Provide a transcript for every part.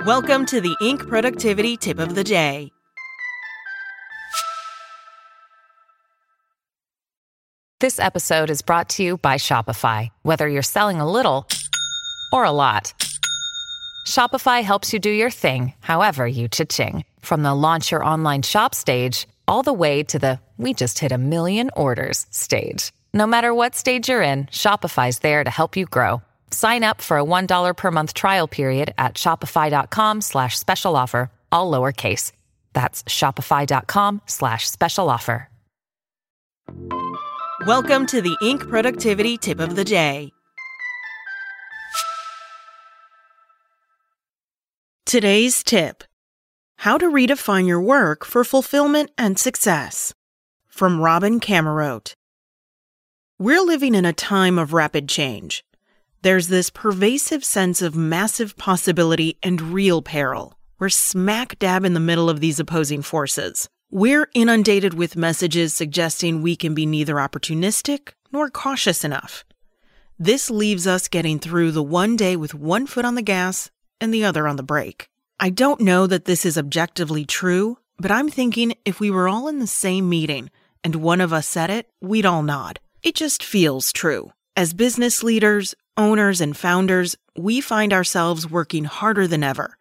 Welcome to the Inc. Productivity Tip of the Day. This episode is brought to you by Shopify. Whether you're selling a little or a lot, Shopify helps you do your thing, however you cha-ching. From the launch your online shop stage, all the way to the we just hit a million orders stage. No matter what stage you're in, Shopify's there to help you grow. Sign up for a $1 per month trial period at shopify.com slash special offer, all lowercase. That's shopify.com slash special offer. Welcome to the Inc. Productivity Tip of the Day. Today's tip How to redefine your work for fulfillment and success. From Robin Camarote. We're living in a time of rapid change. There's this pervasive sense of massive possibility and real peril. We're smack dab in the middle of these opposing forces. We're inundated with messages suggesting we can be neither opportunistic nor cautious enough. This leaves us getting through the one day with one foot on the gas and the other on the brake. I don't know that this is objectively true, but I'm thinking if we were all in the same meeting and one of us said it, we'd all nod. It just feels true. As business leaders, owners, and founders, we find ourselves working harder than ever,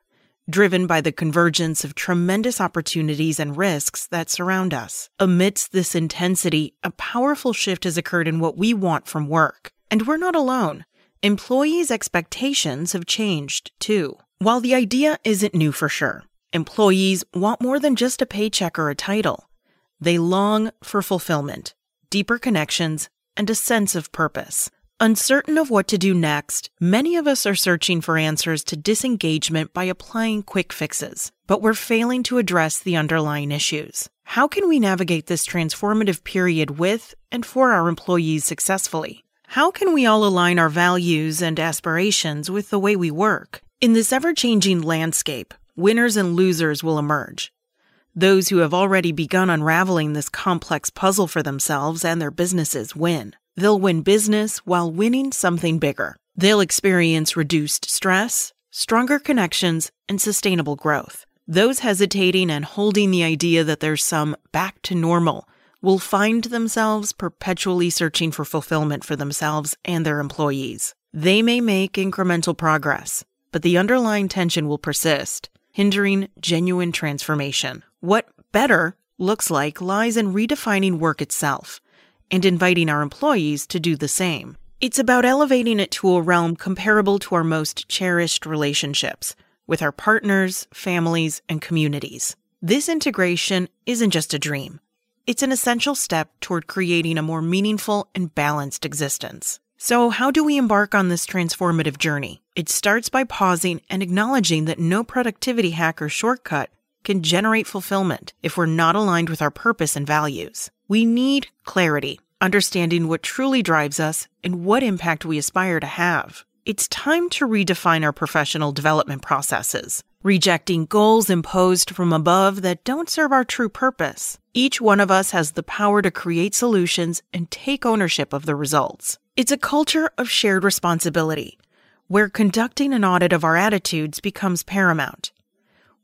driven by the convergence of tremendous opportunities and risks that surround us. Amidst this intensity, a powerful shift has occurred in what we want from work. And we're not alone. Employees' expectations have changed, too. While the idea isn't new for sure, employees want more than just a paycheck or a title. They long for fulfillment, deeper connections, and a sense of purpose. Uncertain of what to do next, many of us are searching for answers to disengagement by applying quick fixes, but we're failing to address the underlying issues. How can we navigate this transformative period with and for our employees successfully? How can we all align our values and aspirations with the way we work? In this ever changing landscape, winners and losers will emerge. Those who have already begun unraveling this complex puzzle for themselves and their businesses win. They'll win business while winning something bigger. They'll experience reduced stress, stronger connections, and sustainable growth. Those hesitating and holding the idea that there's some back to normal will find themselves perpetually searching for fulfillment for themselves and their employees. They may make incremental progress, but the underlying tension will persist, hindering genuine transformation. What better looks like lies in redefining work itself and inviting our employees to do the same. It's about elevating it to a realm comparable to our most cherished relationships with our partners, families, and communities. This integration isn't just a dream. It's an essential step toward creating a more meaningful and balanced existence. So, how do we embark on this transformative journey? It starts by pausing and acknowledging that no productivity hack or shortcut can generate fulfillment if we're not aligned with our purpose and values. We need clarity, understanding what truly drives us and what impact we aspire to have. It's time to redefine our professional development processes, rejecting goals imposed from above that don't serve our true purpose. Each one of us has the power to create solutions and take ownership of the results. It's a culture of shared responsibility, where conducting an audit of our attitudes becomes paramount.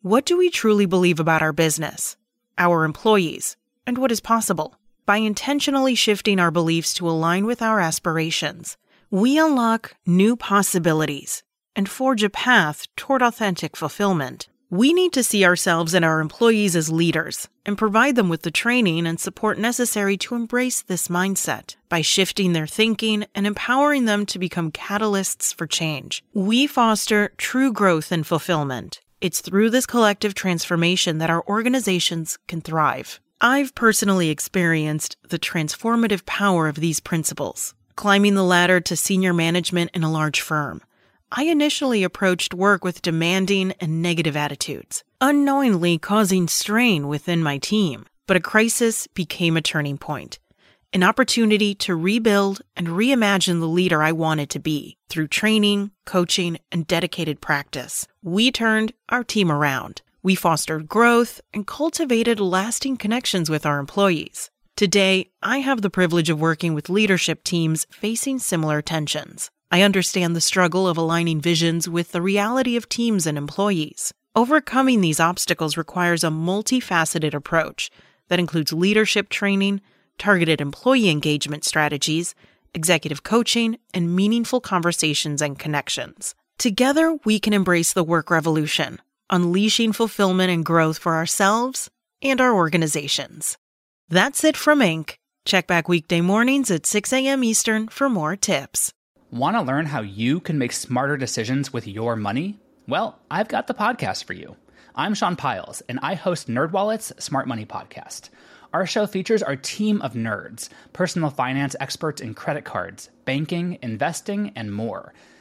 What do we truly believe about our business, our employees, and what is possible? By intentionally shifting our beliefs to align with our aspirations, we unlock new possibilities and forge a path toward authentic fulfillment. We need to see ourselves and our employees as leaders and provide them with the training and support necessary to embrace this mindset by shifting their thinking and empowering them to become catalysts for change. We foster true growth and fulfillment it's through this collective transformation that our organizations can thrive. I've personally experienced the transformative power of these principles. Climbing the ladder to senior management in a large firm, I initially approached work with demanding and negative attitudes, unknowingly causing strain within my team. But a crisis became a turning point an opportunity to rebuild and reimagine the leader I wanted to be through training, coaching, and dedicated practice. We turned our team around. We fostered growth and cultivated lasting connections with our employees. Today, I have the privilege of working with leadership teams facing similar tensions. I understand the struggle of aligning visions with the reality of teams and employees. Overcoming these obstacles requires a multifaceted approach that includes leadership training, targeted employee engagement strategies, executive coaching, and meaningful conversations and connections. Together, we can embrace the work revolution, unleashing fulfillment and growth for ourselves and our organizations. That's it from Inc. Check back weekday mornings at 6 a.m. Eastern for more tips. Want to learn how you can make smarter decisions with your money? Well, I've got the podcast for you. I'm Sean Pyles, and I host NerdWallet's Smart Money Podcast. Our show features our team of nerds, personal finance experts in credit cards, banking, investing, and more.